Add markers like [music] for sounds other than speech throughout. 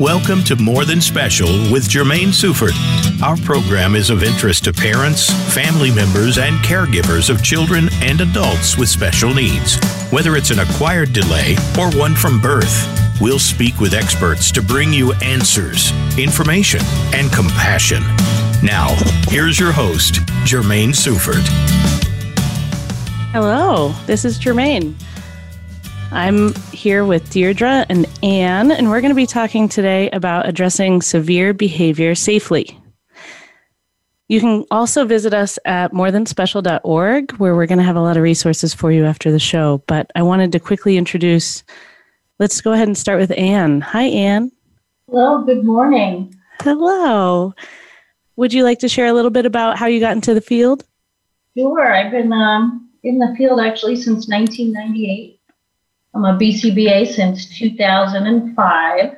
Welcome to More Than Special with Jermaine Sufert. Our program is of interest to parents, family members, and caregivers of children and adults with special needs. Whether it's an acquired delay or one from birth, we'll speak with experts to bring you answers, information, and compassion. Now, here's your host, Jermaine Sufert. Hello, this is Jermaine. I'm here with Deirdre and Anne, and we're going to be talking today about addressing severe behavior safely. You can also visit us at morethanspecial.org, where we're going to have a lot of resources for you after the show. But I wanted to quickly introduce, let's go ahead and start with Anne. Hi, Anne. Hello, good morning. Hello. Would you like to share a little bit about how you got into the field? Sure. I've been um, in the field actually since 1998. I'm a BCBA since 2005.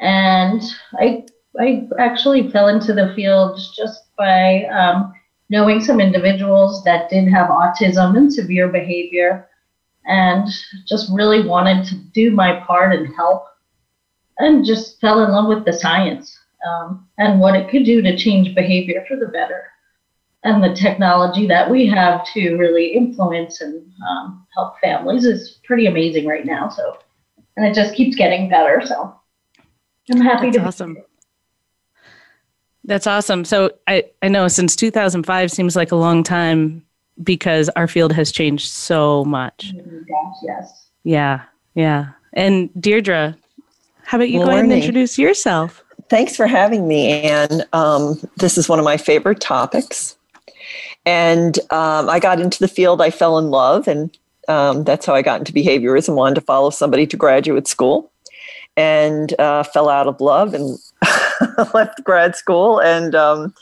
And I, I actually fell into the field just by um, knowing some individuals that did have autism and severe behavior and just really wanted to do my part and help and just fell in love with the science um, and what it could do to change behavior for the better and the technology that we have to really influence and um, help families is pretty amazing right now. So, and it just keeps getting better. So, I'm happy That's to. Awesome. That's awesome. So I, I know since 2005 seems like a long time because our field has changed so much. Gosh, yes. Yeah, yeah. And Deirdre, how about you go ahead and introduce yourself? Thanks for having me, Anne. Um, this is one of my favorite topics. And um, I got into the field, I fell in love, and um, that's how I got into behaviorism. Wanted to follow somebody to graduate school and uh, fell out of love and [laughs] left grad school and um,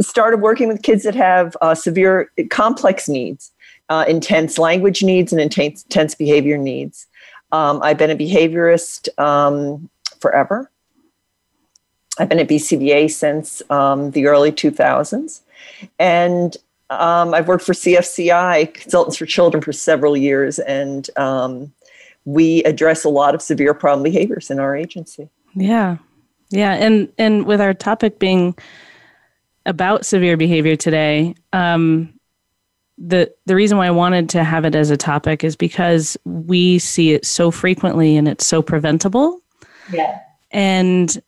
started working with kids that have uh, severe, complex needs, uh, intense language needs, and intense, intense behavior needs. Um, I've been a behaviorist um, forever. I've been at BCBA since um, the early 2000s. And um, I've worked for CFCI, Consultants for Children, for several years. And um, we address a lot of severe problem behaviors in our agency. Yeah. Yeah. And and with our topic being about severe behavior today, um, the the reason why I wanted to have it as a topic is because we see it so frequently and it's so preventable. Yeah. And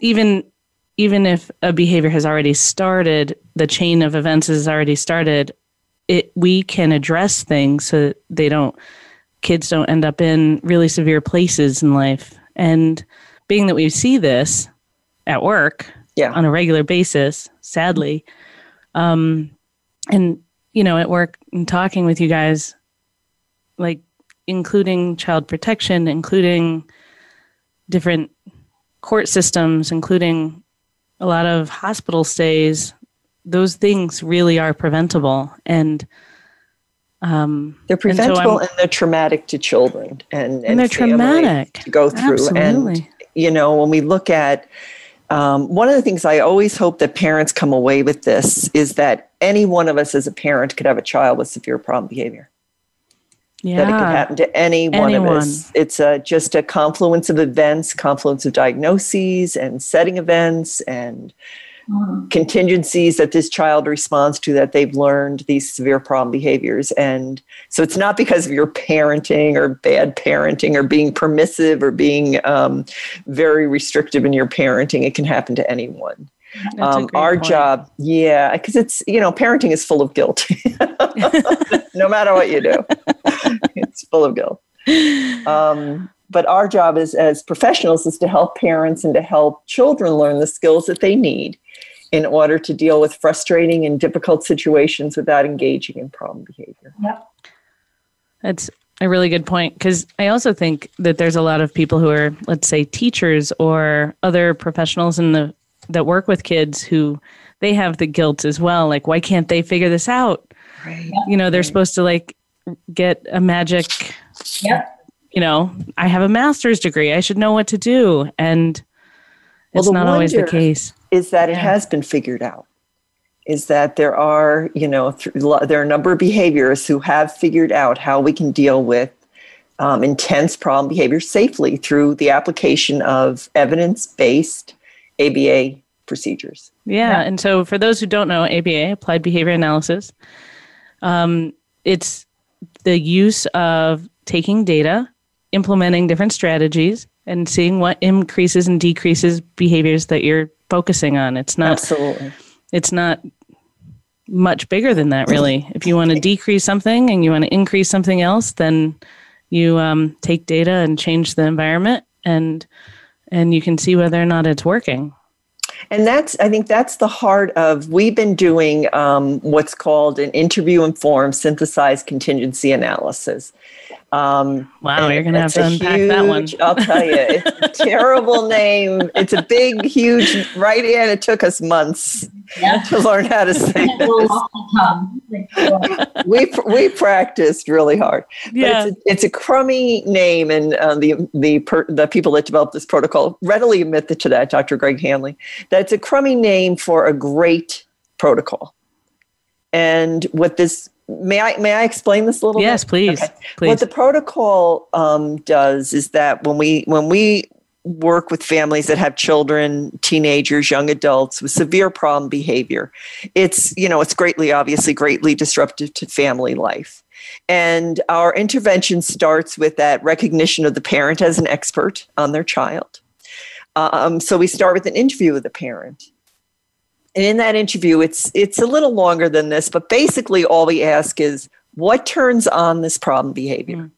even even if a behavior has already started, the chain of events has already started, it we can address things so that they don't kids don't end up in really severe places in life. And being that we see this at work Yeah. on a regular basis, sadly, um, and you know, at work and talking with you guys, like including child protection, including different court systems, including a lot of hospital stays, those things really are preventable. And um, They're and so preventable and, they're traumatic to children and, and they're traumatic to go through. And Absolutely. you know, when we look at um, one of the things I always hope that parents come away with this is that any one of us as a parent could have a child with severe problem behavior. Yeah, That it could happen to any one of us. It's a, just a confluence of events, confluence of diagnoses and setting events and Mhm. contingencies that this child responds to that they've learned these severe problem behaviors. And so it's not because of your parenting or bad parenting or being permissive or being um, very restrictive in your parenting. It can happen to anyone um, our point. job yeah because it's you know parenting is full of guilt [laughs] no matter what you do [laughs] it's full of guilt um, but our job is as professionals is to help parents and to help children learn the skills that they need in order to deal with frustrating and difficult situations without engaging in problem behavior Yep. That's a really good point because I also think that there's a lot of people who are, let's say, teachers or other professionals in the that work with kids who they have the guilt as well. Like, why can't they figure this out? right You know, they're supposed to like get a magic. Yep. You know, I have a master's degree. I should know what to do, and Well, it's not always the case. is that it Yeah. has been figured out is that there are you know th- there are a number of behaviors who have figured out how we can deal with um, intense problem behavior safely through the application of evidence based ABA procedures. Yeah. yeah. And so, for those who don't know, ABA, Applied Behavior Analysis, um, it's the use of taking data, implementing different strategies, and seeing what increases and decreases behaviors that you're focusing on. It's not absolutely. It's not much bigger than that, really. If you want to decrease something and you want to increase something else, then you um, take data and change the environment, and and you can see whether or not it's working. And that's, I think that's the heart of, we've been doing um, what's called an interview informed synthesized contingency analysis. Um, wow, you're going to have to unpack huge, that one. I'll tell you, it's a terrible [laughs] name. It's a big, huge, right in. It took us months yeah. [laughs] to learn how to say [laughs] this. we, we practiced really hard. Yeah. It's, a, it's a crummy name, and uh, the, the, per, the people that developed this protocol readily admit to that, Dr. Greg Hanley, that it's a crummy name for a great protocol. And what this may I may I explain this a little yes, bit? please. Okay. please. What the protocol um, does is that when we when we work with families that have children, teenagers, young adults with severe problem behavior, it's you know it's greatly obviously greatly disruptive to family life. And our intervention starts with that recognition of the parent as an expert on their child. Um, so we start with an interview with the parent and in that interview, it's it's a little longer than this, but basically all we ask is what turns on this problem behavior? Mm.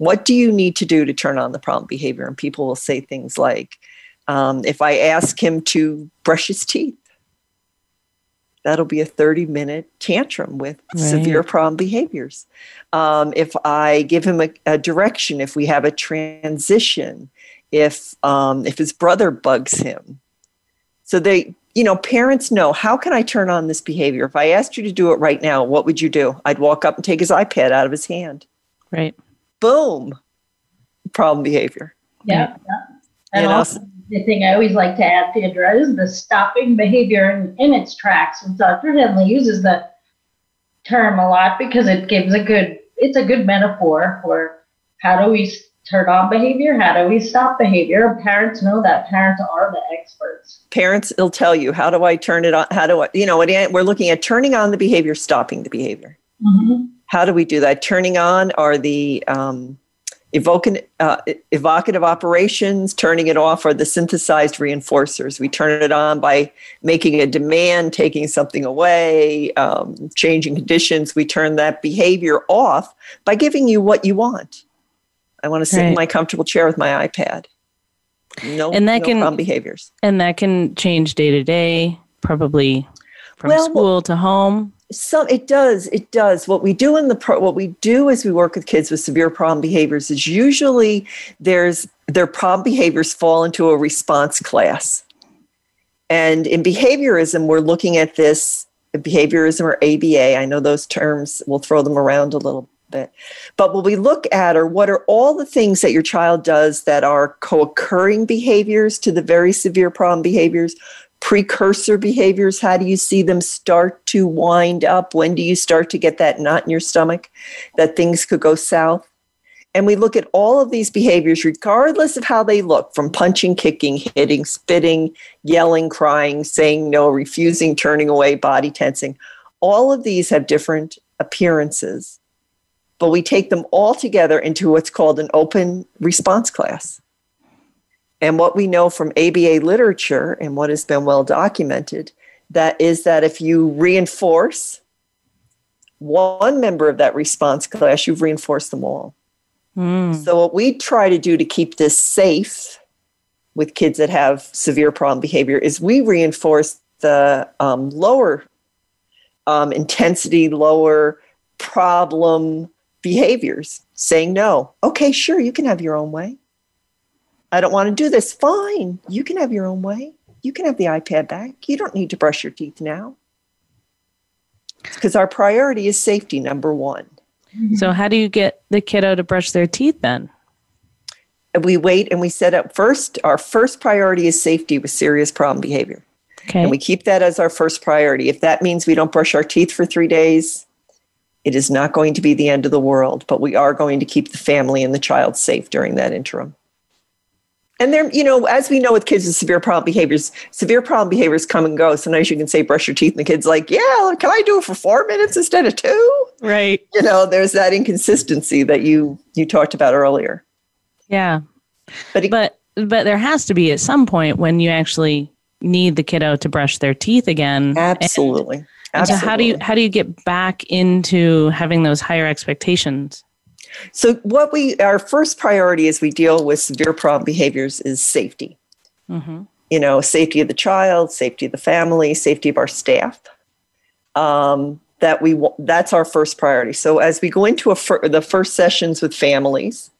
What do you need to do to turn on the problem behavior? And people will say things like, um, if I ask him to brush his teeth, that'll be a 30 minute tantrum with right. severe problem behaviors. Um, if I give him a, a, direction, if we have a transition, if um, if his brother bugs him, so they you know, parents know how can I turn on this behavior? If I asked you to do it right now, what would you do? I'd walk up and take his iPad out of his hand. Right. Boom. Problem behavior. Yeah. yeah. And you also, know, the thing I always like to add, Deirdre, is the stopping behavior in, in its tracks. And Dr. Hanley uses the term a lot because it gives a good, it's a good metaphor for how do we turn on behavior? How do we stop behavior? Parents know that. Parents are the experts. Parents will tell you, how do I turn it on? How do I, you know, we're looking at turning on the behavior, stopping the behavior. Mm-hmm. How do we do that? Turning on are the um, evoking, uh, evocative operations, turning it off are the synthesized reinforcers. We turn it on by making a demand, taking something away, um, changing conditions. We turn that behavior off by giving you what you want. I want to sit right. in my comfortable chair with my iPad. No, and that no can behaviors. And that can change day to day, probably from well, school to home. Some it does. It does. What we do in the pro, what we do is we work with kids with severe problem behaviors is usually there's their problem behaviors fall into a response class. And in behaviorism, we're looking at this behaviorism or ABA. I know those terms, we'll throw them around a little bit. But what we look at are what are all the things that your child does that are co occurring behaviors to the very severe problem behaviors, precursor behaviors. How do you see them start to wind up? When do you start to get that knot in your stomach that things could go south? And we look at all of these behaviors, regardless of how they look from punching, kicking, hitting, spitting, yelling, crying, saying no, refusing, turning away, body tensing. All of these have different appearances but we take them all together into what's called an open response class. And what we know from ABA literature and what has been well documented that is that if you reinforce one member of that response class, you've reinforced them all. Mm. So what we try to do to keep this safe with kids that have severe problem behavior is we reinforce the um, lower um, intensity, lower problem behaviors, saying no. Okay, sure, you can have your own way. I don't want to do this. Fine, you can have your own way. You can have the iPad back. You don't need to brush your teeth now. Because our priority is safety, number one. Mm-hmm. So, how do you get the kiddo to brush their teeth then? We wait and we set up first, our first priority is safety with serious problem behavior. Okay. And we keep that as our first priority. If that means we don't brush our teeth for three days, It is not going to be the end of the world, but we are going to keep the family and the child safe during that interim. And there, you know, as we know with kids with severe problem behaviors, severe problem behaviors come and go. Sometimes you can say brush your teeth, and the kid's like, "Yeah, can I do it for four minutes instead of two? Right. You know, there's that inconsistency that you you talked about earlier. Yeah. But it, But but there has to be at some point when you actually need the kiddo to brush their teeth again. absolutely, And so absolutely. how do you how do you get back into having those higher expectations? So what we our first priority as we deal with severe problem behaviors is safety. Mm-hmm. You know, safety of the child, safety of the family, safety of our staff. Um, that we that's our first priority. So as we go into a fir- the first sessions with families,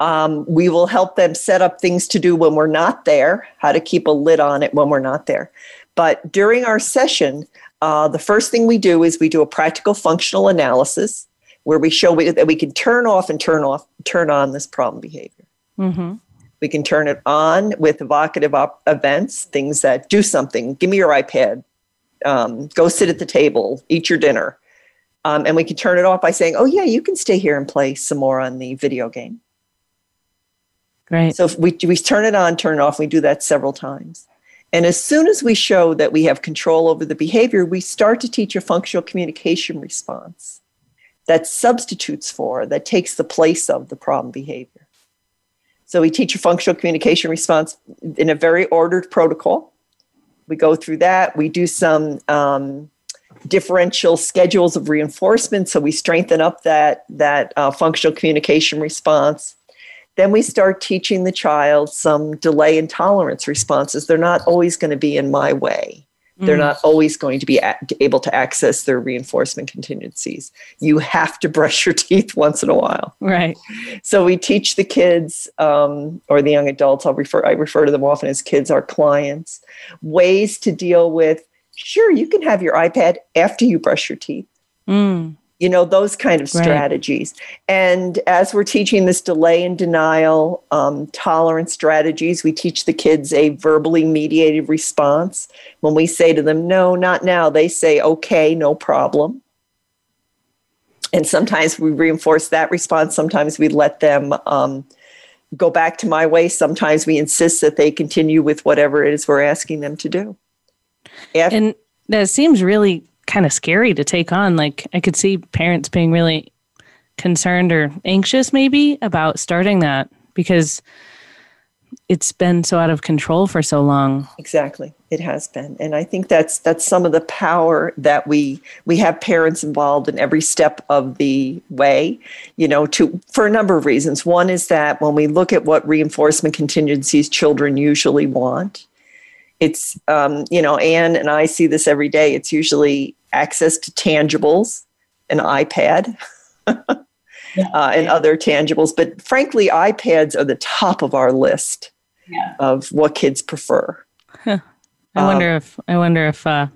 um, we will help them set up things to do when we're not there, how to keep a lid on it when we're not there. But during our session, uh, the first thing we do is we do a practical functional analysis where we show we, that we can turn off and turn off, turn on this problem behavior. Mm-hmm. We can turn it on with evocative op- events, things that do something. Give me your iPad. Um, go sit at the table. Eat your dinner. Um, and we can turn it off by saying, "Oh yeah, you can stay here and play some more on the video game." Great. So if we we turn it on, turn it off. We do that several times. And as soon as we show that we have control over the behavior, we start to teach a functional communication response that substitutes for, that takes the place of the problem behavior. So we teach a functional communication response in a very ordered protocol. We go through that. We do some um, differential schedules of reinforcement. So we strengthen up that, that uh, functional communication response. Then we start teaching the child some delay and tolerance responses. They're not always going to be in my way. They're Mm. not always going to be a- able to access their reinforcement contingencies. You have to brush your [laughs] teeth once in a while. Right. So we teach the kids um, or the young adults. I'll refer. I refer to them often as kids, our clients, ways to deal with. Sure, you can have your iPad after you brush your teeth Mm. You know those kind of Right. strategies. And as we're teaching this delay and denial um, tolerance strategies we teach the kids a verbally mediated response. When we say to them no not now they say okay no problem. And sometimes we reinforce that response. Sometimes we let them um, go back to my way. Sometimes we insist that they continue with whatever it is we're asking them to do. And that seems really kind of scary to take on. Like I could see parents being really concerned or anxious maybe about starting that because it's been so out of control for so long. Exactly, it has been, and I think that's that's some of the power that we we have parents involved in every step of the way. You know, to for a number of reasons. One is that when we look at what reinforcement contingencies children usually want, it's um, you know, Anne and I see this every day. It's usually access to tangibles, an iPad. [laughs] Uh, and other tangibles, but frankly, iPads are the top of our list Yeah. of what kids prefer. I Um, wonder if I wonder if uh,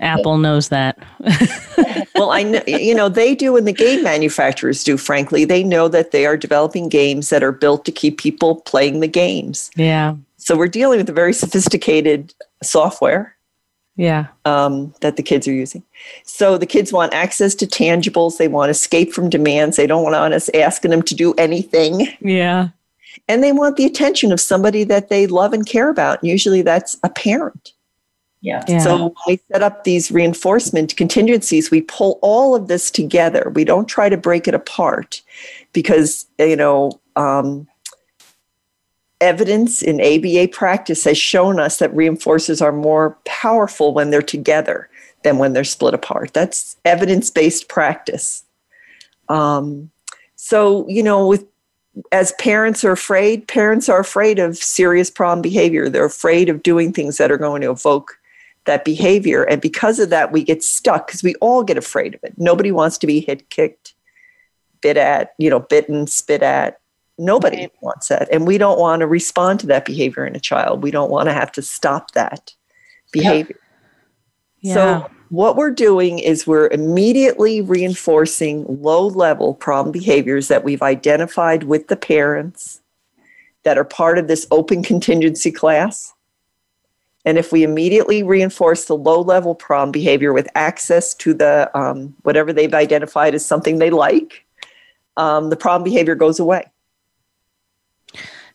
Apple knows that. [laughs] well, I know, you know, they do, and the game manufacturers do, frankly. They know that they are developing games that are built to keep people playing the games. yeah. So we're dealing with a very sophisticated software Yeah. um, that the kids are using. So the kids want access to tangibles. They want escape from demands. They don't want us asking them to do anything. Yeah. And they want the attention of somebody that they love and care about. And usually that's a parent. Yeah. Yeah. So when we set up these reinforcement contingencies, we pull all of this together. We don't try to break it apart because, you know, um, evidence in ABA practice has shown us that reinforcers are more powerful when they're together than when they're split apart. That's evidence based practice. Um, so, you know, with as parents are afraid, parents are afraid of serious problem behavior. They're afraid of doing things that are going to evoke that behavior. And because of that, we get stuck because we all get afraid of it. Nobody wants to be hit, kicked, bit at, you know, bitten, spit at. Nobody Right. wants that. And we don't want to respond to that behavior in a child. We don't want to have to stop that behavior. Yeah. So, what we're doing is we're immediately reinforcing low level problem behaviors that we've identified with the parents that are part of this open contingency class. And if we immediately reinforce the low level problem behavior with access to the um, whatever they've identified as something they like, um, the problem behavior goes away.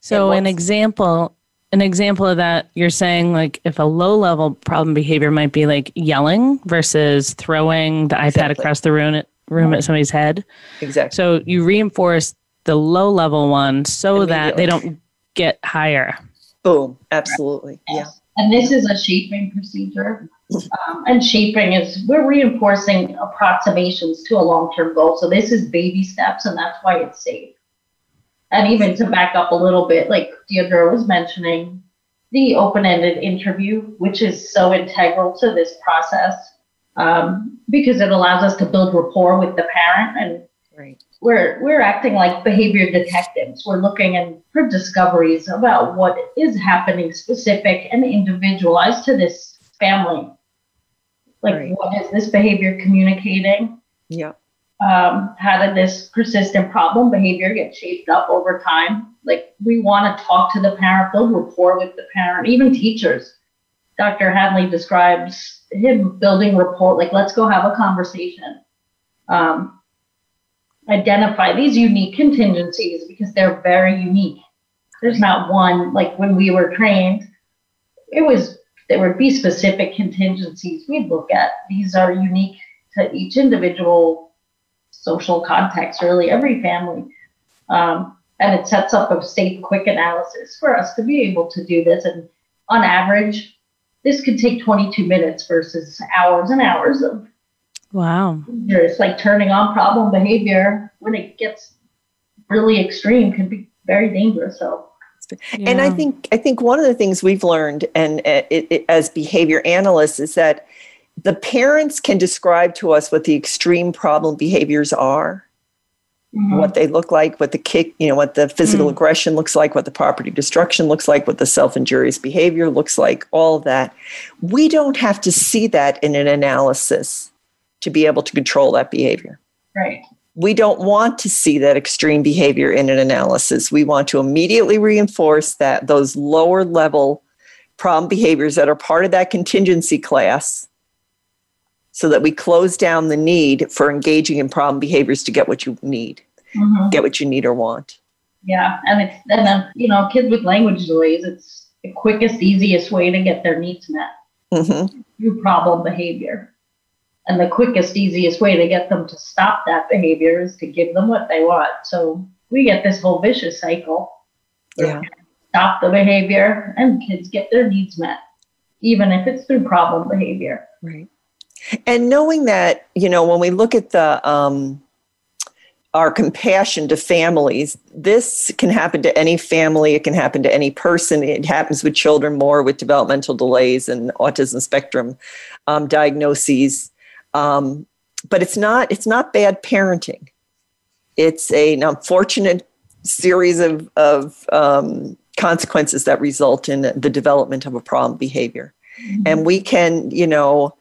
So an example an example of that you're saying like if a low level problem behavior might be like yelling versus throwing the exactly. ipad across the room at, room at somebody's head. Exactly. So you reinforce the low level one so that they don't get higher. Boom. Absolutely. Yeah. And this is a shaping procedure. Um, and shaping is we're reinforcing approximations to a long-term goal. So this is baby steps and that's why it's safe and even to back up a little bit, like Deirdre was mentioning, the open-ended interview, which is so integral to this process, um, because it allows us to build rapport with the parent, and right. we're we're acting like behavior detectives. We're looking in for discoveries about what is happening, specific and individualized to this family. Like, right. what is this behavior communicating? Yeah um, how did this persistent problem behavior get shaped up over time? Like we want to talk to the parent, build rapport with the parent, even teachers. Dr. Hanley describes him building rapport, like let's go have a conversation. Um, identify these unique contingencies because they're very unique. There's not one, like when we were trained, it was, there would be specific contingencies we'd look at. These are unique to each individual social context, really every family. Um, and it sets up a safe, quick analysis for us to be able to do this. And on average, this could take 22 minutes versus hours and hours of. Wow. It's like turning on problem behavior when it gets really extreme can be very dangerous. So. Yeah. And I think I think one of the things we've learned, and uh, it, it, as behavior analysts, is that the parents can describe to us what the extreme problem behaviors are mm-hmm. what they look like what the kick you know what the physical mm. aggression looks like what the property destruction looks like what the self-injurious behavior looks like all of that. We don't have to see that in an analysis to be able to control that behavior. Right. We don't want to see that extreme behavior in an analysis. We want to immediately reinforce that those lower level problem behaviors that are part of that contingency class so that we close down the need for engaging in problem behaviors to get what you need, mm-hmm. get what you need or want. Yeah, and it's and then you know kids with language delays, it's the quickest, easiest way to get their needs met mm-hmm. through problem behavior. And the quickest, easiest way to get them to stop that behavior is to give them what they want. So we get this whole vicious cycle. Yeah. Stop the behavior and kids get their needs met, even if it's through problem behavior. Right. And knowing that, you know, when we look at the um, our compassion to families, this can happen to any family. It can happen to any person. It happens with children more with developmental delays and autism spectrum um, diagnoses. Um, but it's not it's not bad parenting. It's a, an unfortunate series of, of um, consequences that result in the development of a problem behavior. Mm-hmm. And we can, you know,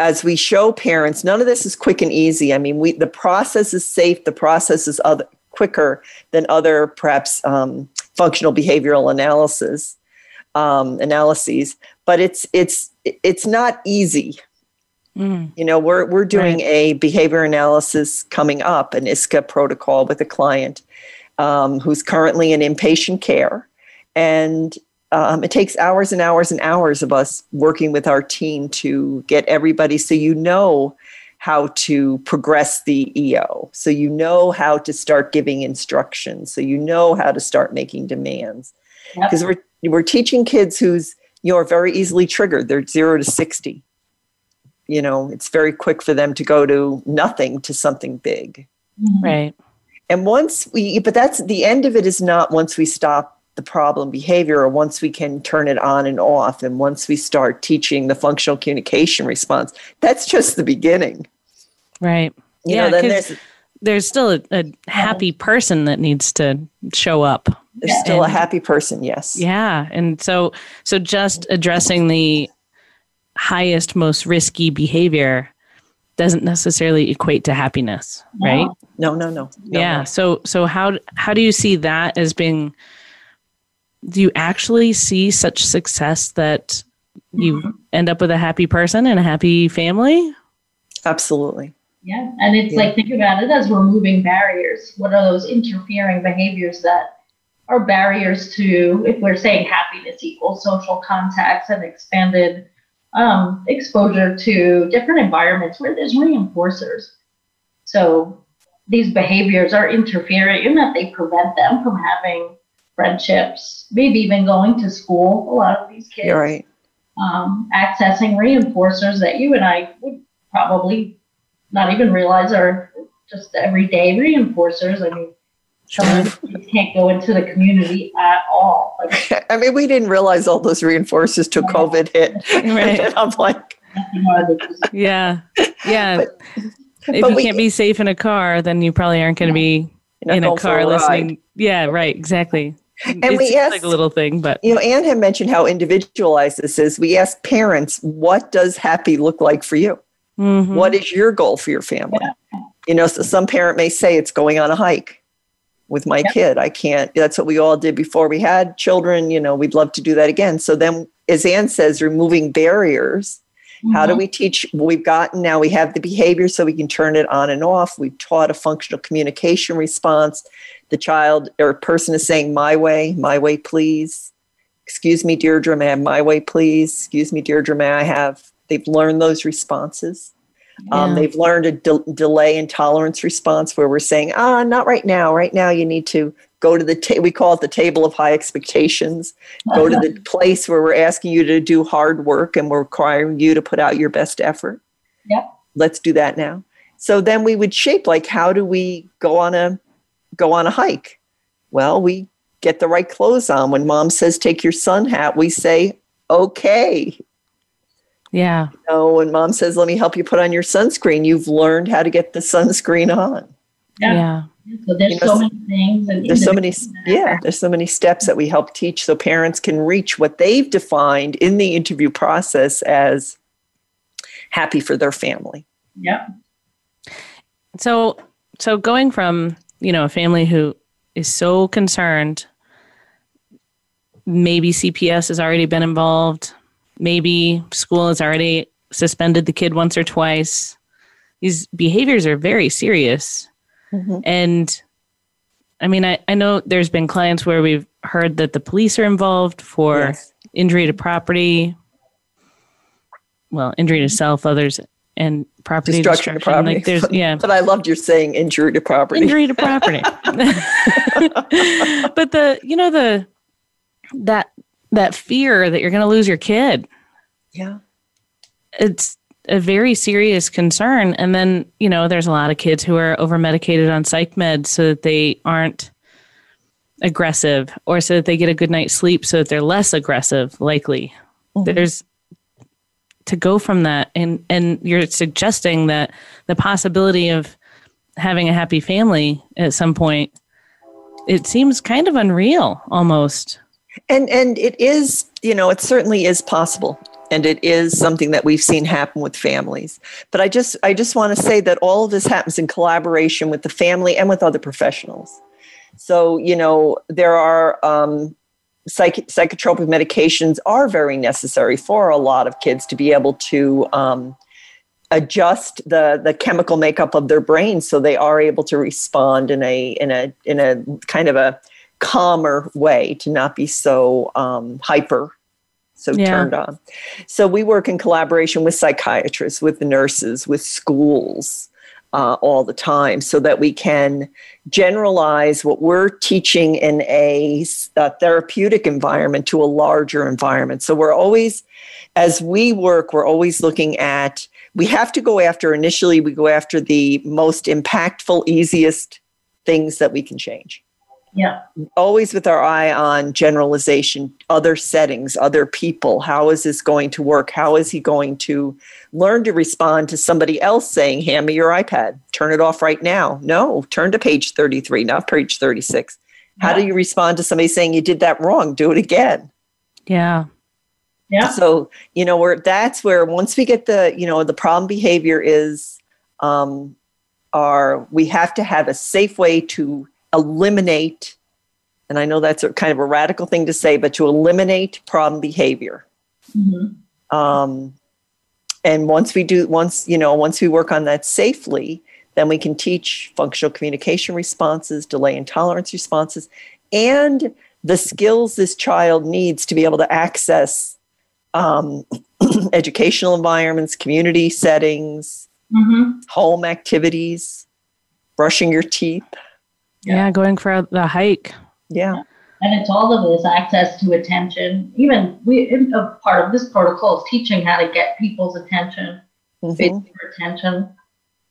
as we show parents, none of this is quick and easy. I mean, we the process is safe. The process is other, quicker than other perhaps um, functional behavioral analysis um, analyses, but it's it's it's not easy. Mm. You know, we're we're doing right. a behavior analysis coming up, an ISCA protocol with a client um, who's currently in inpatient care, and um, it takes hours and hours and hours of us working with our team to get everybody so you know how to progress the EO. So you know how to start giving instructions. So you know how to start making demands. Because yep. we're we're teaching kids who's you know are very easily triggered. They're zero to sixty. You know, it's very quick for them to go to nothing to something big. Mm-hmm. Right. And once we but that's the end of it is not once we stop the problem behavior or once we can turn it on and off and once we start teaching the functional communication response that's just the beginning. Right. You yeah know, there's there's still a, a, happy person that needs to show up. There's still and, a happy person yes. Yeah and so so just addressing the highest most risky behavior doesn't necessarily equate to happiness right? No no no, no yeah no. so so how how do you see that as being do you actually see such success that you end up with a happy person and a happy family. Absolutely. Yeah. And it's Yeah. like, think about it as removing barriers. What are those interfering behaviors that are barriers to, if we're saying happiness equals social contacts and expanded um, exposure to different environments where there's reinforcers? So these behaviors are interfering in that they prevent them from having friendships, maybe even going to school. A lot of these kids You're right. um, accessing reinforcers that you and I would probably not even realize are just everyday reinforcers. I mean, some of can't go into the community at all. Like, [laughs] I mean, we didn't realize all those reinforcers till COVID hit. [laughs] Right. [laughs] and I'm like, nothing more than just- Yeah. Yeah. if but you we- can't be safe in a car, then you probably aren't going to be You're in a going car a ride. listening. Yeah, right. Exactly. And it we seems asked- like a little thing, but you know, Anne had mentioned how individualized this is. We asked parents, what does happy look like for you? Mhm. What is your goal for your family? You know, so some parent may say it's going on a hike with my Yep. kid. I can't, that's what we all did before we had children. You know, we'd love to do that again. So then, as Anne says, removing barriers. How do we teach? We've gotten now, we have the behavior so we can turn it on and off. We've taught a functional communication response. The child or person is saying, My way, my way, please. Excuse me, Deirdre, may I have my way, please? Excuse me, Deirdre, may I have? They've learned those responses. Um, they've learned a de- delay and tolerance response where we're saying, ah, not right now. Right now, you need to go to the, ta- we call it the table of high expectations. Go to the [laughs] place where we're asking you to do hard work and we're requiring you to put out your best effort. Yep. Let's do that now. So then we would shape like, how do we go on a go on a hike? Well, we get the right clothes on. When mom says take your sun hat, we say, okay. yeah. know, when mom says, let me help you put on your sunscreen, you've learned how to get the sunscreen on. Yeah. Yeah. So there's You know, so many things. And There's so many, yeah, there's so many steps that we help teach so parents can reach what they've defined in the interview process as happy for their family. Yep. So so going from, you know, a family who is so concerned maybe CPS has already been involved, maybe school has already suspended the kid once or twice. These behaviors are very serious. Mm-hmm. And I mean, I, I know there's been clients where we've heard that the police are involved for Yes. injury to property, well, injury to self, others, and property Destruction destruction. property. Like there's, [laughs] yeah, But I loved your saying injury to property. injury to property. [laughs] [laughs] but the, you know, the, that, that fear that you're going to lose your kid, Yeah. it's a very serious concern. And then, you know, there's a lot of kids who are over medicated on psych meds so that they aren't aggressive or so that they get a good night's sleep so that they're less aggressive, likely. Mm-hmm. There's to go from that and and you're suggesting that the possibility of having a happy family at some point it seems kind of unreal almost. And and it is, you know, it certainly is possible. And it is something that we've seen happen with families. But I just I just want to say that all of this happens in collaboration with the family and with other professionals. So, you know, there are um, psych- psychotropic medications are very necessary for a lot of kids to be able to um, adjust the the chemical makeup of their brain so they are able to respond in a in a in a kind of a calmer way to not be so um, hyper so Yeah. turned on. So we work in collaboration with psychiatrists with the nurses with schools uh, all the time so that we can generalize what we're teaching in a therapeutic environment to a larger environment. So we're always as we work we're always looking at we have to go after initially we go after the most impactful easiest things that we can change Yeah. always with our eye on generalization, other settings, other people. How is this going to work? How is he going to learn to respond to somebody else saying, Hand me your iPad, turn it off right now? No, turn to page 33, not page 36. How do you respond to somebody saying you did that wrong? Do it again. Yeah. Yeah. So, you know, where that's where once we get the, you know, the problem behavior is um our we have to have a safe way to eliminate and I know that's a kind of a radical thing to say, but to eliminate problem behavior. Mhm. Um, and once we do, once, you know, once we work on that safely, then we can teach functional communication responses, delay and tolerance responses, and the skills this child needs to be able to access um, [clears throat] educational environments, community settings, mm-hmm. home activities, brushing your teeth. Yeah. yeah, going for the hike. Yeah. And it's all of this access to attention. Even we, a part of this protocol is teaching how to get people's attention, mm-hmm. attention.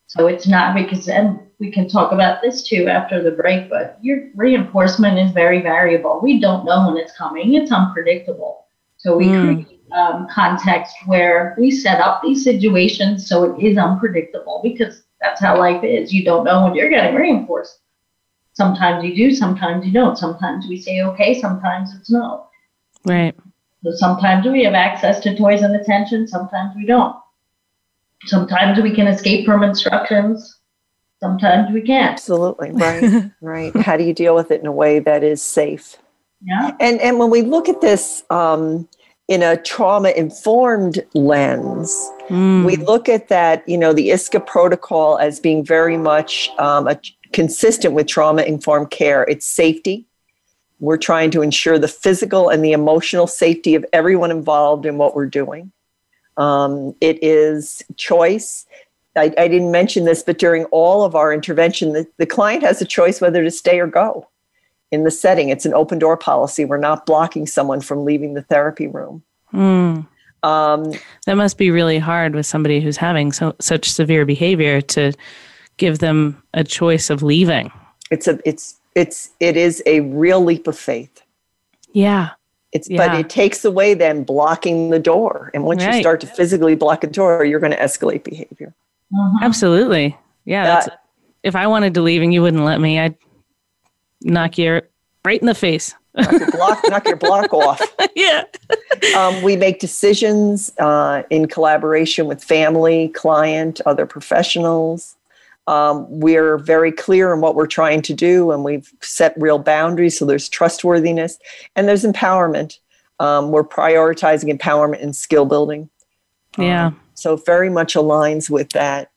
So it's not because, and we can talk about this too after the break, but your reinforcement is very variable. We don't know when it's coming, it's unpredictable. So we mm. create um, context where we set up these situations so it is unpredictable because that's how life is. You don't know when you're getting reinforced. Sometimes you do, sometimes you don't. Sometimes we say okay, sometimes it's no. Right. So sometimes we have access to toys and attention, sometimes we don't. Sometimes we can escape from instructions. Sometimes we can't. Absolutely. [laughs] Right. right. How do you deal with it in a way that is safe? Yeah. And and when we look at this um, in a trauma informed lens, mm. we look at that, you know, the ISCA protocol as being very much um, a, consistent with trauma informed care. It's safety. We're trying to ensure the physical and the emotional safety of everyone involved in what we're doing. Um, it is choice. I, I, didn't mention this, but during all of our intervention, the, the client has a choice whether to stay or go in the setting. It's an open door policy. We're not blocking someone from leaving the therapy room. Mm. Um, that must be really hard with somebody who's having so, such severe behavior to give them a choice of leaving. It's a it's it's it is a real leap of faith. Yeah. It's yeah. but it takes away then blocking the door. And once right. you start to physically block a door, you're going to escalate behavior. Uh-huh. Absolutely. Yeah. That's, if I wanted to leave and you wouldn't let me, I'd knock you right in the face. knock your block, knock your block off. [laughs] yeah. Um, we make decisions uh, in collaboration with family, client, other professionals. Um, we're very clear in what we're trying to do, and we've set real boundaries. So there's trustworthiness and there's empowerment. Um, we're prioritizing empowerment and skill building. Yeah. Um, so very much aligns with that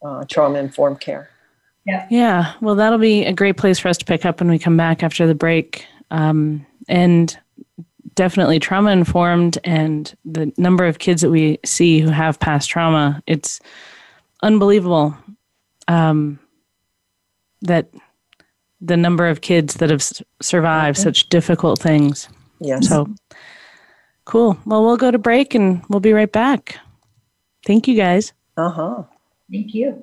uh, trauma informed care. Yeah. Yeah. Well, that'll be a great place for us to pick up when we come back after the break. Um, and definitely trauma informed and the number of kids that we see who have past trauma, it's unbelievable um, that the number of kids that have survived okay. such difficult things. Yes. So cool. Well, we'll go to break and we'll be right back. Thank you guys. Uh huh. Thank you.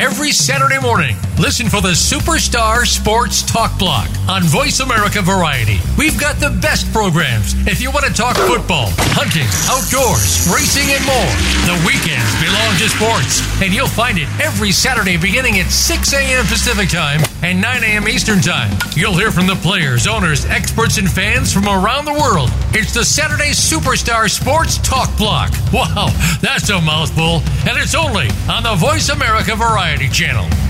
every Saturday morning. Listen for the Superstar Sports Talk Block on Voice America Variety. We've got the best programs. If you want to talk football, hunting, outdoors, racing, and more, the weekends belong to sports. And you'll find it every Saturday beginning at 6 a.m. Pacific Time and 9 a.m. Eastern Time. You'll hear from the players, owners, experts, and fans from around the world. It's the Saturday Superstar Sports Talk Block. Wow, that's a mouthful. And it's only on the Voice America Variety Channel.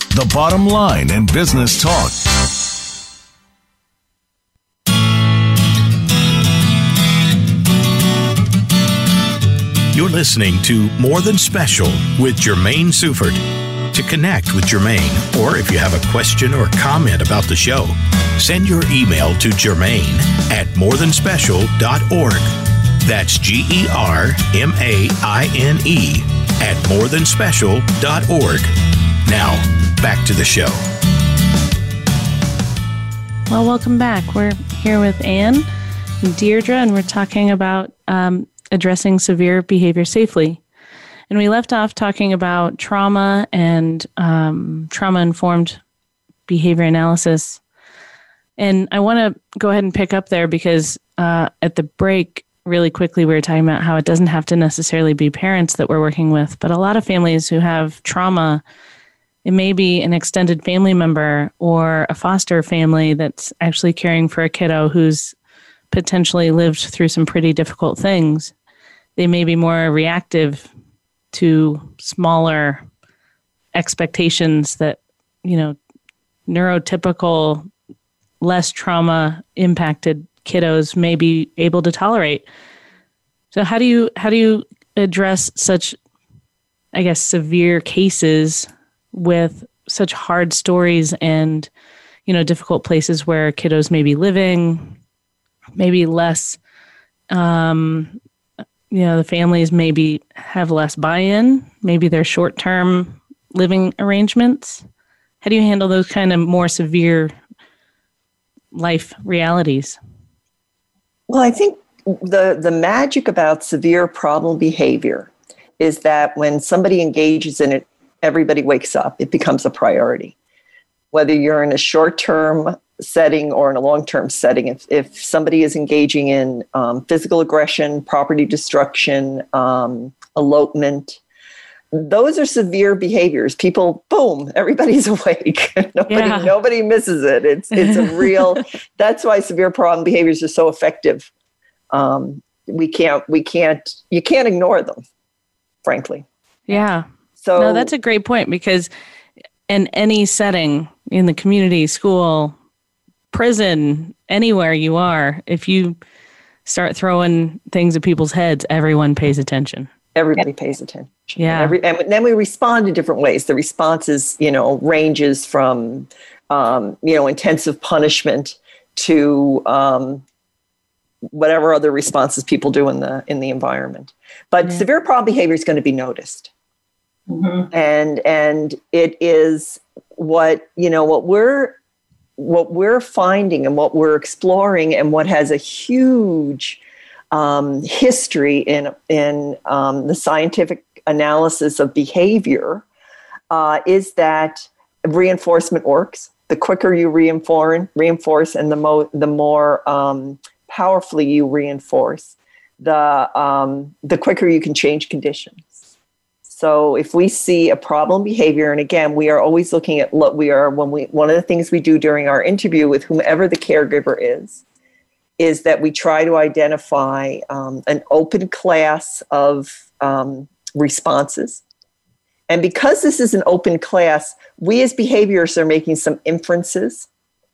the bottom line in business talk. You're listening to More Than Special with Germaine Sufert. To connect with Germaine, or if you have a question or comment about the show, send your email to Germaine at morethanspecial.org. That's G E R M A I N E at morethanspecial.org. Now, back to the show. Well, welcome back. We're here with Anne and Deirdre, and we're talking about um, addressing severe behavior safely. And we left off talking about trauma and um, trauma informed behavior analysis. And I want to go ahead and pick up there because uh, at the break, really quickly, we were talking about how it doesn't have to necessarily be parents that we're working with, but a lot of families who have trauma it may be an extended family member or a foster family that's actually caring for a kiddo who's potentially lived through some pretty difficult things. They may be more reactive to smaller expectations that, you know, neurotypical, less trauma impacted kiddos may be able to tolerate. So how do you how do you address such I guess severe cases with such hard stories and you know difficult places where kiddos may be living maybe less um, you know the families maybe have less buy-in maybe they're short-term living arrangements. How do you handle those kind of more severe life realities? Well i think the the magic about severe problem behavior is that when somebody engages in it everybody wakes up, it becomes a priority. Whether you're in a short term setting or in a long term setting, if, if somebody is engaging in um, physical aggression, property destruction, um, elopement, those are severe behaviors. People, boom, [laughs] everybody's awake. [laughs] nobody, yeah. nobody misses it. It's it's a real. [laughs] that's why severe problem behaviors are so effective. Um, we can't we can't you can't ignore them, frankly. Yeah, so no, that's a great point because in any setting in the community, school, prison, anywhere you are, if you start throwing things at people's heads, everyone pays attention. Everybody pays attention. Yeah. And, every, and then we respond in different ways. The responses, you know, ranges from, um, you know, intensive punishment to um, whatever other responses people do in the in the environment. But yeah. severe problem behavior is going to be noticed. Mm-hmm. And and it is what you know what we're what we're finding and what we're exploring and what has a huge um, history in in um, the scientific analysis of behavior uh, is that reinforcement works. The quicker you reinforce, reinforce, and the mo- the more um, powerfully you reinforce, the um, the quicker you can change conditions. So if we see a problem behavior, and again, we are always looking at what we are when we one of the things we do during our interview with whomever the caregiver is, is that we try to identify um, an open class of um, responses. And because this is an open class, we as behaviorists are making some inferences.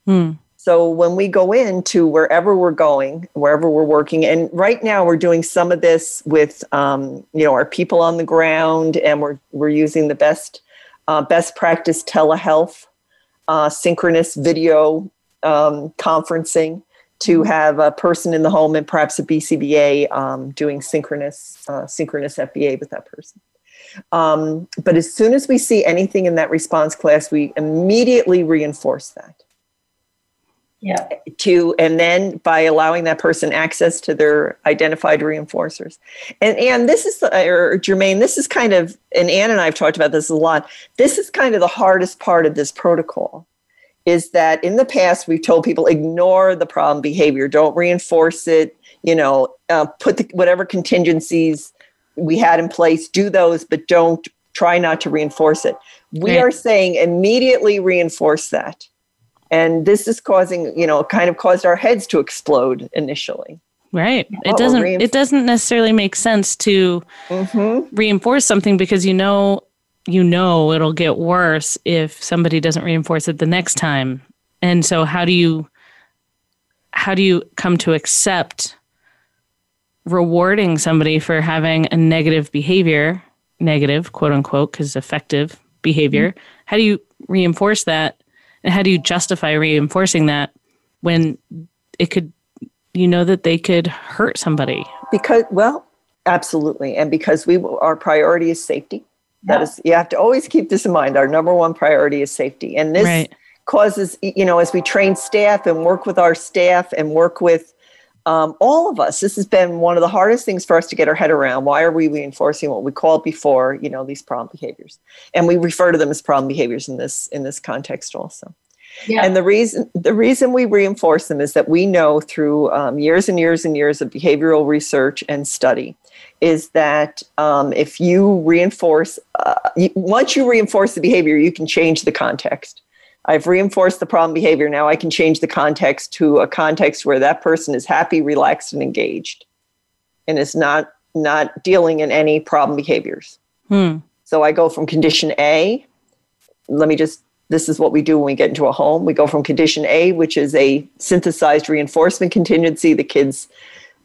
Hmm. So when we go into wherever we're going, wherever we're working, and right now we're doing some of this with um, you know our people on the ground, and we're we're using the best uh, best practice telehealth, uh, synchronous video um, conferencing to mm-hmm. have a person in the home and perhaps a BCBA um, doing synchronous uh, synchronous FBA with that person. Um, but as soon as we see anything in that response class, we immediately reinforce that yeah to and then by allowing that person access to their identified reinforcers and and this is or germaine this is kind of and ann and i've talked about this a lot this is kind of the hardest part of this protocol is that in the past we've told people ignore the problem behavior, don't reinforce it. You know, uh, put the, whatever contingencies we had in place, do those, but don't try not to reinforce it. We Right. are saying immediately reinforce that. And this is causing, you know, kind of caused our heads to explode initially. Right. Oh, It doesn't it doesn't necessarily make sense to Mm-hmm. reinforce something because you know you know it'll get worse if somebody doesn't reinforce it the next time. And so how do you how do you come to accept rewarding somebody for having a negative behavior, negative, quote unquote, because effective behavior? How do you reinforce that? And how do you justify reinforcing that when it could you know that they could hurt somebody? Because, well, absolutely. And because we our priority is safety. That Yeah. is, you have to always keep this in mind. Our number one priority is safety. And this Right. causes, you know, as we train staff and work with our staff and work with um, all of us, this has been one of the hardest things for us to get our head around. Why are we reinforcing what we called before, you know, these problem behaviors? And we refer to them as problem behaviors in this in this context also. Yeah. And the reason the reason we reinforce them is that we know through um, years and years and years of behavioral research and study is that um, if you reinforce uh, you, once you reinforce the behavior, you can change the context. I've reinforced the problem behavior. Now I can change the context to a context where that person is happy, relaxed, and engaged, and is not not dealing in any problem behaviors. Hmm. So I go from condition A. Let me just, this is what we do when we get into a home. We go from condition A, which is a synthesized reinforcement contingency. The kids,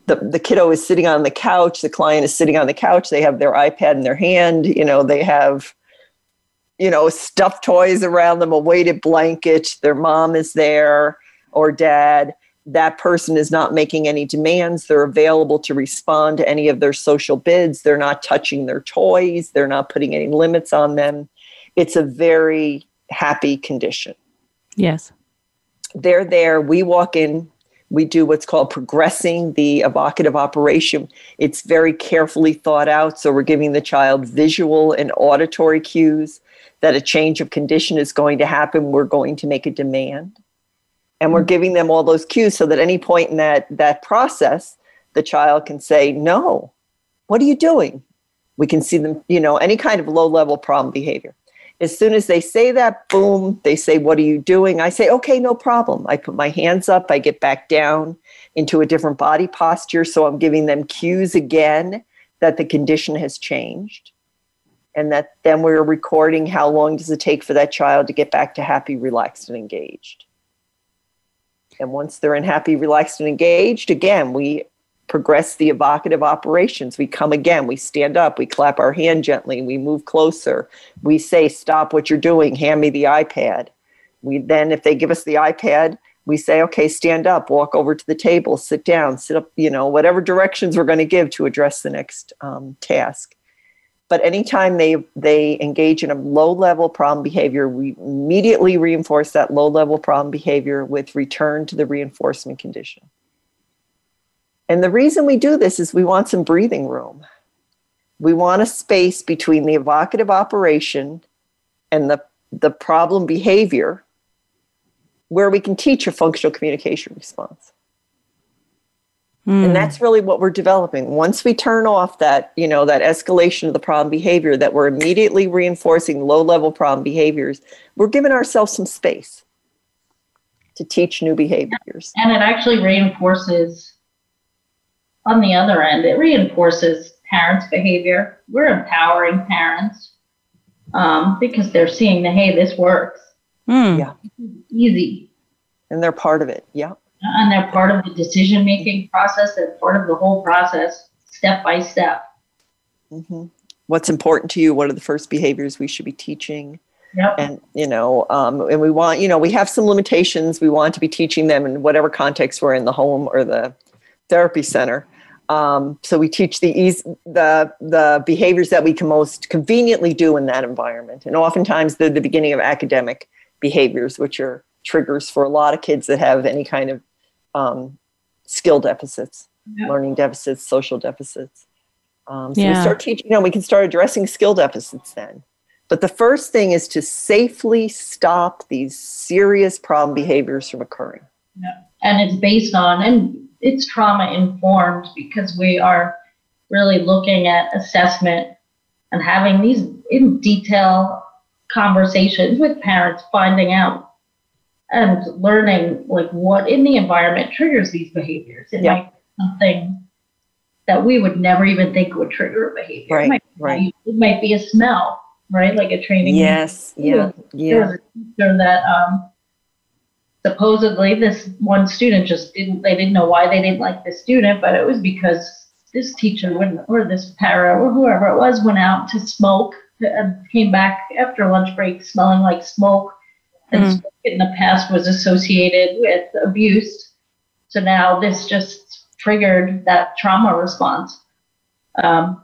the, the kiddo is sitting on the couch, the client is sitting on the couch, they have their iPad in their hand, you know, they have, you know, stuffed toys around them, a weighted blanket, their mom is there or dad that person is not making any demands. They're available to respond to any of their social bids. They're not touching their toys. They're not putting any limits on them. It's a very happy condition. Yes. They're there. We walk in. We do what's called progressing the evocative operation. It's very carefully thought out. So we're giving the child visual and auditory cues that a change of condition is going to happen. We're going to make a demand. And we're mm-hmm. giving them all those cues so that any point in that that process the child can say no what are you doing? We can see them you know any kind of low level problem behavior. As soon as they say that boom they say what are you doing? I say okay no problem. I put my hands up i get back down into a different body posture. So i'm giving them cues again that the condition has changed and that then we're recording how long does it take for that child to get back to happy relaxed and engaged and once they're in happy, relaxed, and engaged, again, we progress the evocative operations. We come again, we stand up, we clap our hand gently, we move closer, we say, Stop what you're doing, hand me the iPad. We then, if they give us the iPad, we say, Okay, stand up, walk over to the table, sit down, sit up, you know, whatever directions we're going to give to address the next um, task. But anytime they they engage in a low level problem behavior, we immediately reinforce that low level problem behavior with return to the reinforcement condition. And the reason we do this is we want some breathing room. We want a space between the evocative operation and the, the problem behavior where we can teach a functional communication response Hmm. and that's really what we're developing once we turn off that you know that escalation of the problem behavior that we're immediately reinforcing low level problem behaviors we're giving ourselves some space to teach new behaviors and it actually reinforces on the other end it reinforces parents behavior we're empowering parents um, because they're seeing that hey this works Hmm. Yeah. easy and they're part of it yeah and they're part of the decision making process they're part of the whole process step by step. Hmm what's important to you? What are the first behaviors we should be teaching? Yep. And you know um, and we want you know we have some limitations. We want to be teaching them in whatever context we're in the home or the therapy center. Um, so we teach the ease the the behaviors that we can most conveniently do in that environment. And oftentimes they're the beginning of academic behaviors which are triggers for a lot of kids that have any kind of um, skill deficits Yep. learning deficits social deficits um, so we start teaching you know we can start addressing skill deficits then But the first thing is to safely stop these serious problem behaviors from occurring. Yeah. And it's based on, and it's trauma informed because we are really looking at assessment and having these in detail conversations with parents, finding out and learning like what in the environment triggers these behaviors. It Yeah. might be something that we would never even think would trigger a behavior. Right, It might, right. It might be a smell, right? Like a training. Yes, yeah, There yeah. teacher that um, supposedly this one student just didn't. They didn't know why they didn't like this student, but it was because this teacher wouldn't, or this para, or whoever it was, went out to smoke and came back after lunch break smelling like smoke. And Mm. in the past was associated with abuse. So now this just triggered that trauma response. Um,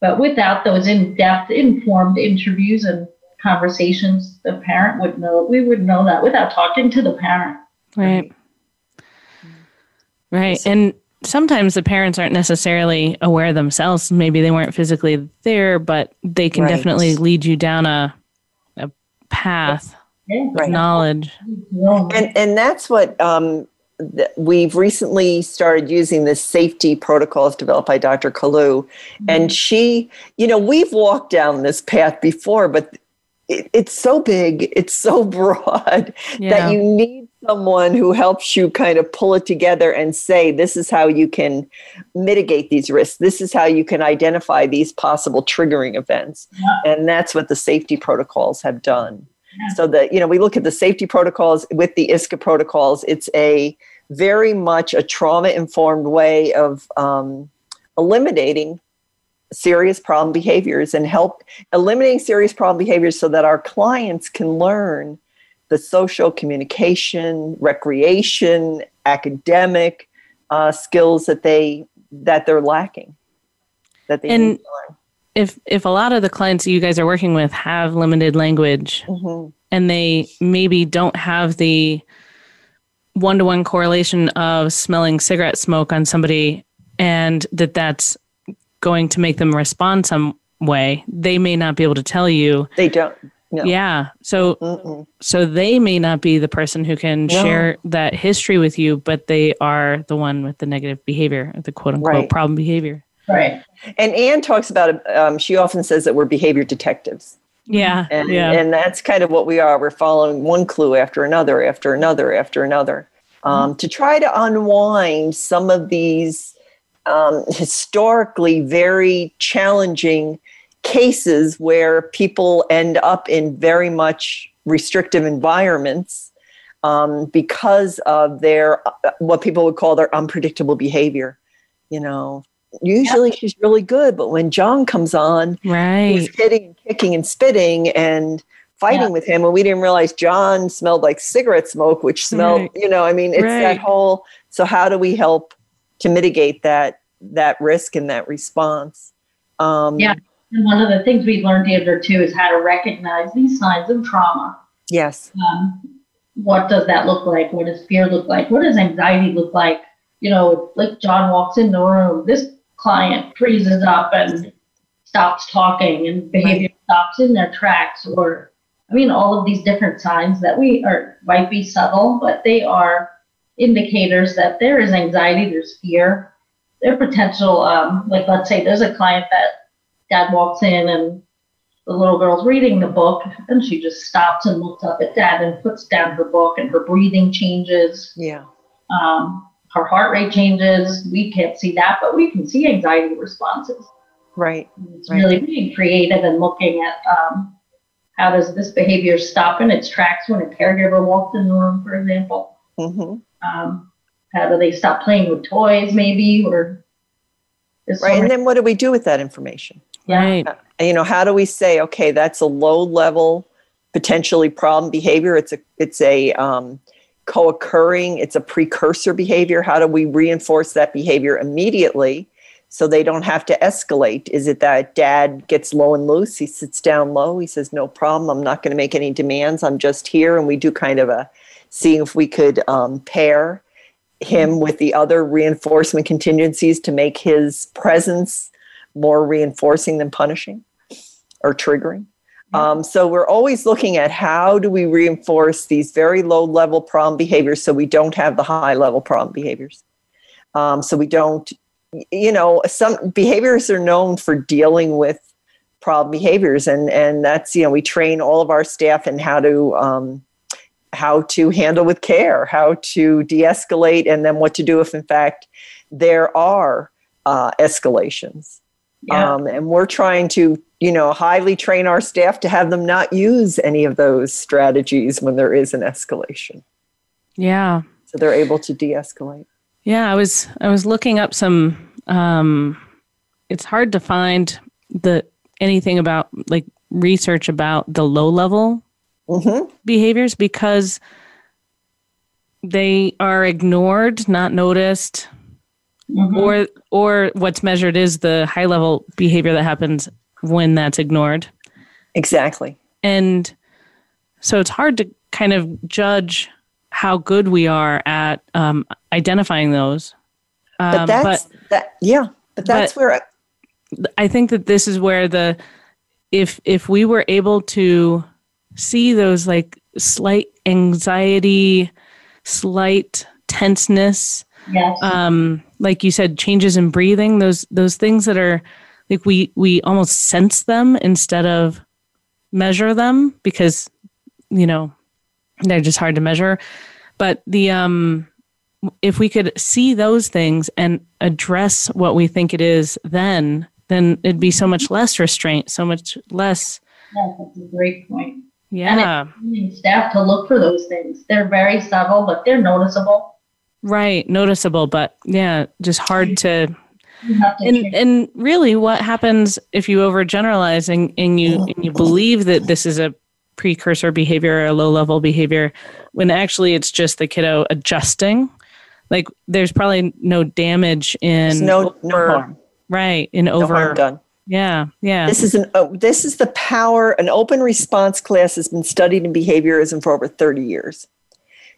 but without those in-depth, informed interviews and conversations, the parent would know. We would know that without talking to the parent. Right. Right. And sometimes the parents aren't necessarily aware themselves. Maybe they weren't physically there, but they can Right. definitely lead you down a a path Right. knowledge. And and that's what um, th- we've recently started using the safety protocols developed by Dr. Kalu, and she, you know, we've walked down this path before, but it, it's so big, it's so [laughs] broad Yeah. that you need someone who helps you kind of pull it together and say, this is how you can mitigate these risks. This is how you can identify these possible triggering events. And that's what the safety protocols have done. So that, you know, we look at the safety protocols with the ISCA protocols, it's a very much a trauma informed way of um, eliminating serious problem behaviors and help eliminating serious problem behaviors so that our clients can learn the social communication, recreation, academic uh, skills that they that they're lacking. That they And- need to learn. If if a lot of the clients that you guys are working with have limited language Mhm. and they maybe don't have the one to one correlation of smelling cigarette smoke on somebody and that that's going to make them respond some way, they may not be able to tell you. They don't. No. Yeah. So Mm-mm. so they may not be the person who can No. share that history with you, but they are the one with the negative behavior, the quote unquote Right. problem behavior. Right. And Anne talks about. Um, she often says that we're behavior detectives. Yeah. And, yeah. and that's kind of what we are. We're following one clue after another, after another, after another, um, to try to unwind some of these um, historically very challenging cases where people end up in very much restrictive environments um, because of their uh, what people would call their unpredictable behavior. You know, usually she's really good, but when John comes on, right. he's hitting and kicking and spitting and fighting Yeah. with him and we didn't realize john smelled like cigarette smoke which smelled Right. you know i mean it's Right. that whole so how do we help to mitigate that that risk and that response um Yeah. And one of the things we learned here too is how to recognize these signs of trauma. yes Um, what does that look like? What does fear look like? What does anxiety look like? You know, like John walks in the room, this client freezes up and stops talking, and behavior stops in their tracks. Or, I mean, all of these different signs that we are might be subtle, but they are indicators that there is anxiety, there's fear, there potential. Um, like, let's say there's a client that dad walks in and the little girl's reading the book and she just stops and looks up at dad and puts down her book and her breathing changes yeah um, her heart rate changes we can't see that but we can see anxiety responses right it's Right. really being creative and looking at um, how does this behavior stop in its tracks when a caregiver walks in the room for example Mm-hmm. um, how do they stop playing with toys maybe or there's so right and many- then what do we do with that information yeah. Right. you know how do we say okay that's a low level potentially problem behavior it's a it's a um, co-occurring. It's a precursor behavior. How do we reinforce that behavior immediately so they don't have to escalate? Is it that dad gets low and loose? He sits down low. He says no problem. I'm not going to make any demands. I'm just here. And we do kind of a seeing if we could um, pair him with the other reinforcement contingencies to make his presence more reinforcing than punishing or triggering. Um, so we're always looking at how do we reinforce these very low level problem behaviors so we don't have the high level problem behaviors. Um, so we don't, you know, some behaviors are known for dealing with problem behaviors, and and that's you know we train all of our staff in how to um, how to handle with care, how to de-escalate, and then what to do if in fact there are uh, escalations. Yeah. Um, and we're trying to, you know, highly train our staff to have them not use any of those strategies when there is an escalation. Yeah. So they're able to de-escalate. Yeah, I was I was looking up some. Um, it's hard to find the anything about like research about the low level mm-hmm. behaviors because they are ignored, not noticed, mm-hmm. or or what's measured is the high level behavior that happens when that's ignored. Exactly. And so it's hard to kind of judge how good we are at um, identifying those. Um, but that's but, that. Yeah, but that's but where I, I think that this is where the if if we were able to see those like slight anxiety, slight tenseness, yes. um, like you said, changes in breathing, those those things that are like we we almost sense them instead of measure them because you know they're just hard to measure. But the um if we could see those things and address what we think it is then then it'd be so much less restraint so much less yeah, that's a great point yeah and staff to look for those things they're very subtle but they're noticeable Right, noticeable, but yeah, just hard to. And and really, what happens if you overgeneralize and, and you and you believe that this is a precursor behavior or a low level behavior, when actually it's just the kiddo adjusting? Like, there's probably no damage in no, over, no harm. Right, in over no harm done. Yeah, yeah. This is an oh, this is the power. An open response class has been studied in behaviorism for over thirty years,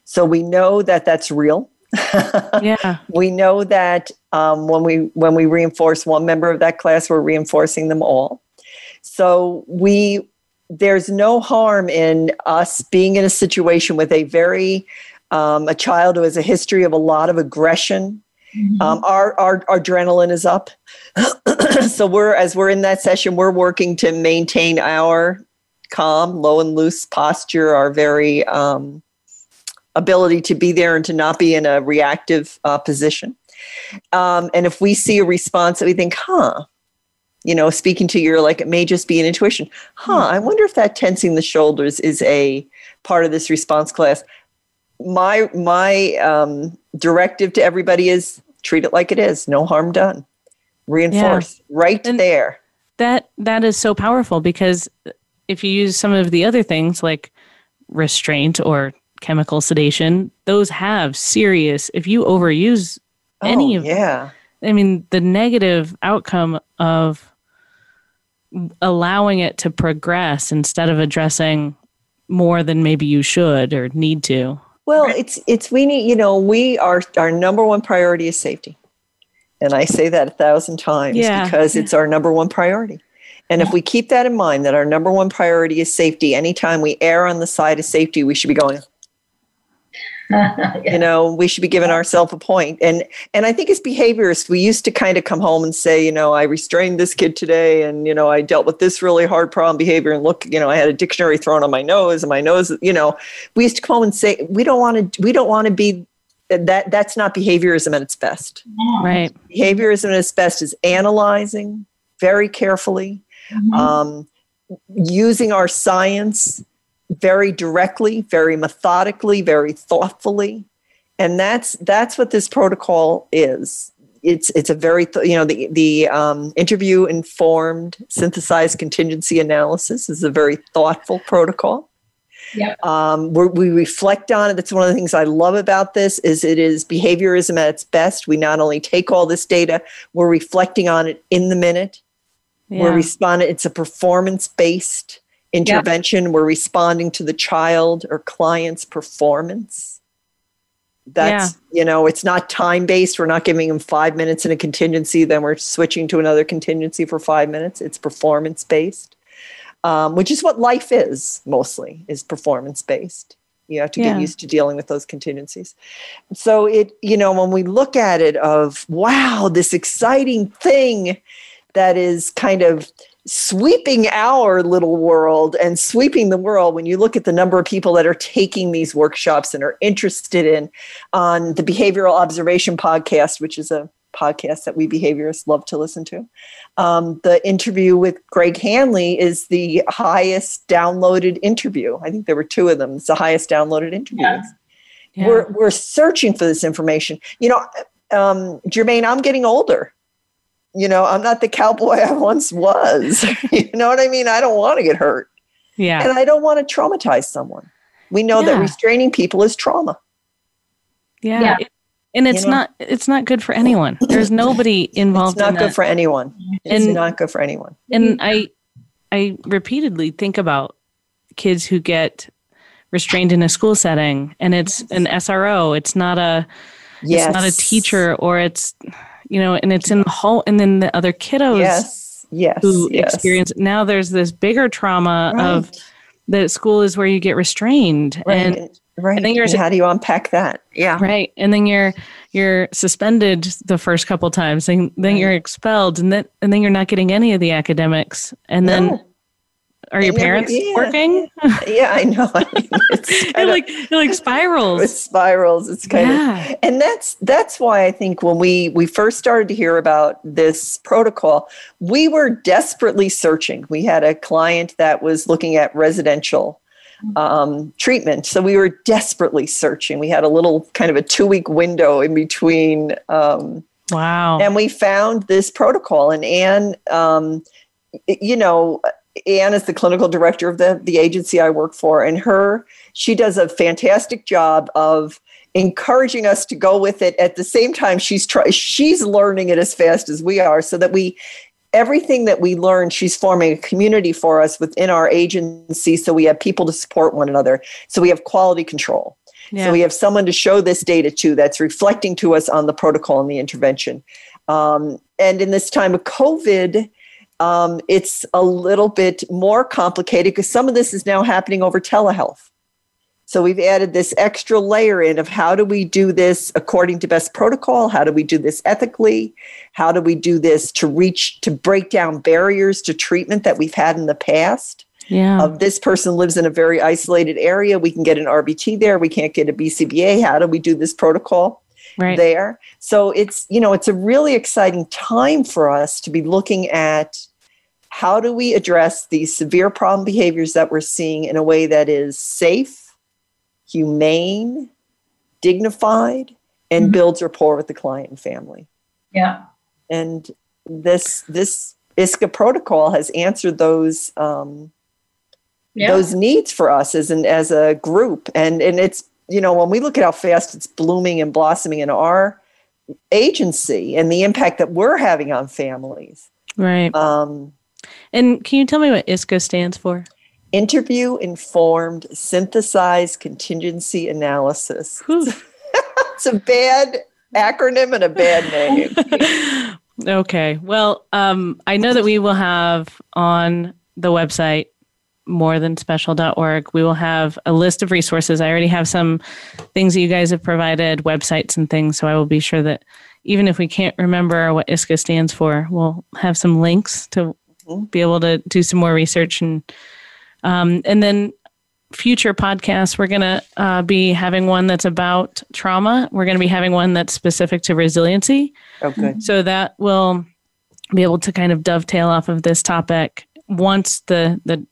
so we know that that's real yeah. [laughs] We know that um, when we when we reinforce one member of that class, we're reinforcing them all. So we there's no harm in us being in a situation with a very um, a child who has a history of a lot of aggression. Mm-hmm. Um, our, our, our adrenaline is up, [clears throat] so we're as we're in that session, we're working to maintain our calm, low and loose posture, our very um, ability to be there and to not be in a reactive uh, position. Um, and if we see a response that we think, huh, you know, speaking to your, like, it may just be an intuition, huh, I wonder if that tensing the shoulders is a part of this response class. My, my um, directive to everybody is treat it like it is, no harm done. Reinforce yeah. right and there. That that is so powerful because if you use some of the other things like restraint or chemical sedation, those have serious, if you overuse oh, any of yeah. I mean, the negative outcome of allowing it to progress instead of addressing more than maybe you should or need to. Well, it's it's we need you know we are our number one priority is safety, and I say that a thousand times yeah. because it's our number one priority. And if we keep that in mind, that our number one priority is safety, anytime we err on the side of safety, we should be going, yeah. [laughs] you know we should be giving ourselves a point. And and i think as behaviorists we used to kind of come home and say you know i restrained this kid today and you know i dealt with this really hard problem behavior and look you know i had a dictionary thrown on my nose and my nose you know. We used to come home and say we don't want to we don't want to be that that's not behaviorism at its best. Right. Behaviorism at its best is analyzing very carefully mm-hmm. um, using our science very directly, very methodically, very thoughtfully. And that's that's what this protocol is. It's it's a very th- you know the the um, interview informed synthesized contingency analysis is a very thoughtful protocol. Yeah. Um, we reflect on it. That's one of the things I love about this is it is behaviorism at its best. We not only take all this data, we're reflecting on it in the minute. Yeah. We're responding. It's a performance based intervention yep. we're responding to the child or client's performance that's yeah. you know it's not time based we're not giving them five minutes in a contingency then we're switching to another contingency for five minutes it's performance based um, which is what life is mostly is performance based. You have to Yeah. get used to dealing with those contingencies. So it, you know, when we look at it of wow, this exciting thing that is kind of sweeping our little world and sweeping the world when you look at the number of people that are taking these workshops and are interested in on the behavioral observation podcast which is a podcast that we behaviorists love to listen to. Um, the interview with greg hanley is the highest downloaded interview. I think there were two of them. It's the highest downloaded interview. Yeah. Yeah. we're, we're searching for this information. You know um, germaine i'm getting older you know i'm not the cowboy i once was [laughs] you know what i mean i don't want to get hurt yeah. and i don't want to traumatize someone we know that restraining people is trauma Yeah. Yeah. It- and it's You know? not it's not good for anyone. There's nobody involved it's not in good that. for anyone it's And- not good for anyone and I I repeatedly think about kids who get restrained in a school setting and it's an SRO. It's not a yes it's not a teacher or it's you know, and it's in the whole and then the other kiddos yes yes who yes. experience now there's this bigger trauma right. of that school is where you get restrained right and and, right then you're- and how do you unpack that yeah Right. And then you're you're suspended the first couple times, and then Right. you're expelled, and then and then you're not getting any of the academics. And then No. Are your never- parents yeah. working? yeah i know [laughs] I mean, it [laughs] like it like it spirals. spirals it's kind of Yeah. and that's that's why i think when we we first started to hear about this protocol we were desperately searching we had a client that was looking at residential um, treatment so we were desperately searching we had a little kind of a two week window in between um, Wow. and we found this protocol and anne um, you know anne is the clinical director of the, the agency i work for and her she does a fantastic job of encouraging us to go with it at the same time she's try, she's learning it as fast as we are so that we everything that we learn she's forming a community for us within our agency so we have people to support one another so we have quality control yeah. so we have someone to show this data to that's reflecting to us on the protocol and the intervention. Um, and in this time of COVID, um, it's a little bit more complicated because some of this is now happening over telehealth. So we've added this extra layer in of how do we do this according to best protocol? How do we do this ethically? How do we do this to reach to break down barriers to treatment that we've had in the past? yeah. of this person lives in a very isolated area. We can get an RBT there. We can't get a BCBA. How do we do this protocol right. there? So it's, you know, it's a really exciting time for us to be looking at how do we address these severe problem behaviors that we're seeing in a way that is safe, humane, dignified, and Mhm. builds rapport with the client and family. Yeah. And this this ISCA protocol has answered those um, Yeah. those needs for us as an as a group and and it's you know when we look at how fast it's blooming and blossoming in our agency and the impact that we're having on families right. um, And can you tell me what ISCA stands for? interview informed synthesized contingency analysis [laughs] it's a bad acronym and a bad name [laughs] okay. Well, um, I know that we will have on the website morethanspecial.org. We will have a list of resources. I already have some things that you guys have provided, websites and things. So I will be sure that even if we can't remember what ISCA stands for, we'll have some links to. Be able to do some more research and um, and then future podcasts we're going to uh, be having one that's about trauma. We're going to be having one that's specific to resiliency. Oh good so that will be able to kind of dovetail off of this topic once the the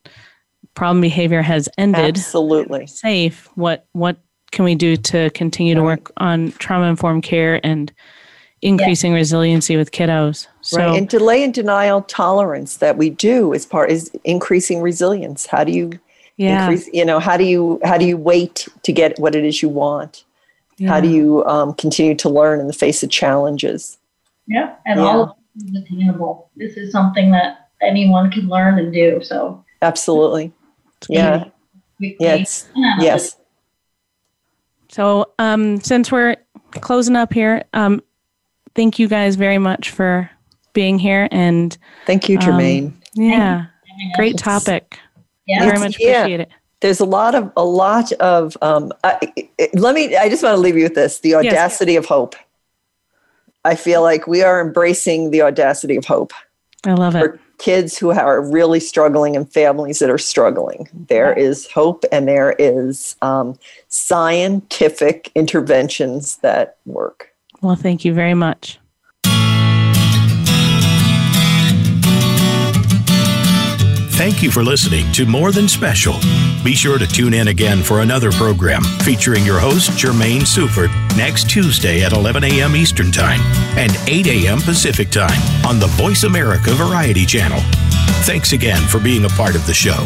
problem behavior has ended. Absolutely. Safe what what can we do to continue to work on trauma informed care and increasing resiliency with kiddos so right and delay and denial tolerance that we do is part is increasing resilience how do you yeah, increase you know how do you how do you wait to get what it is you want yeah. how do you um, continue to learn in the face of challenges Yeah. And Yeah. all of this is attainable. This is something that anyone can learn and do. So absolutely yeah yes, yeah. yes So, um, since we're closing up here, um, thank you guys very much for being here. And thank you Um, germaine yeah, Great topic. Yeah. Very much Yeah. appreciate it. There's a lot of a lot of. Um, I, I- let me. I just want to leave you with this: the Yes. audacity of hope. I feel like we are embracing the audacity of hope I love it. for kids who are really struggling and families that are struggling. There is hope, and there is um, scientific interventions that work. Well, thank you very much. Thank you for listening to More Than Special. Be sure to tune in again for another program featuring your host, Germaine Sufert, next Tuesday at 11 a.m. Eastern Time and 8 a.m. Pacific Time on the Voice America Variety Channel. Thanks again for being a part of the show.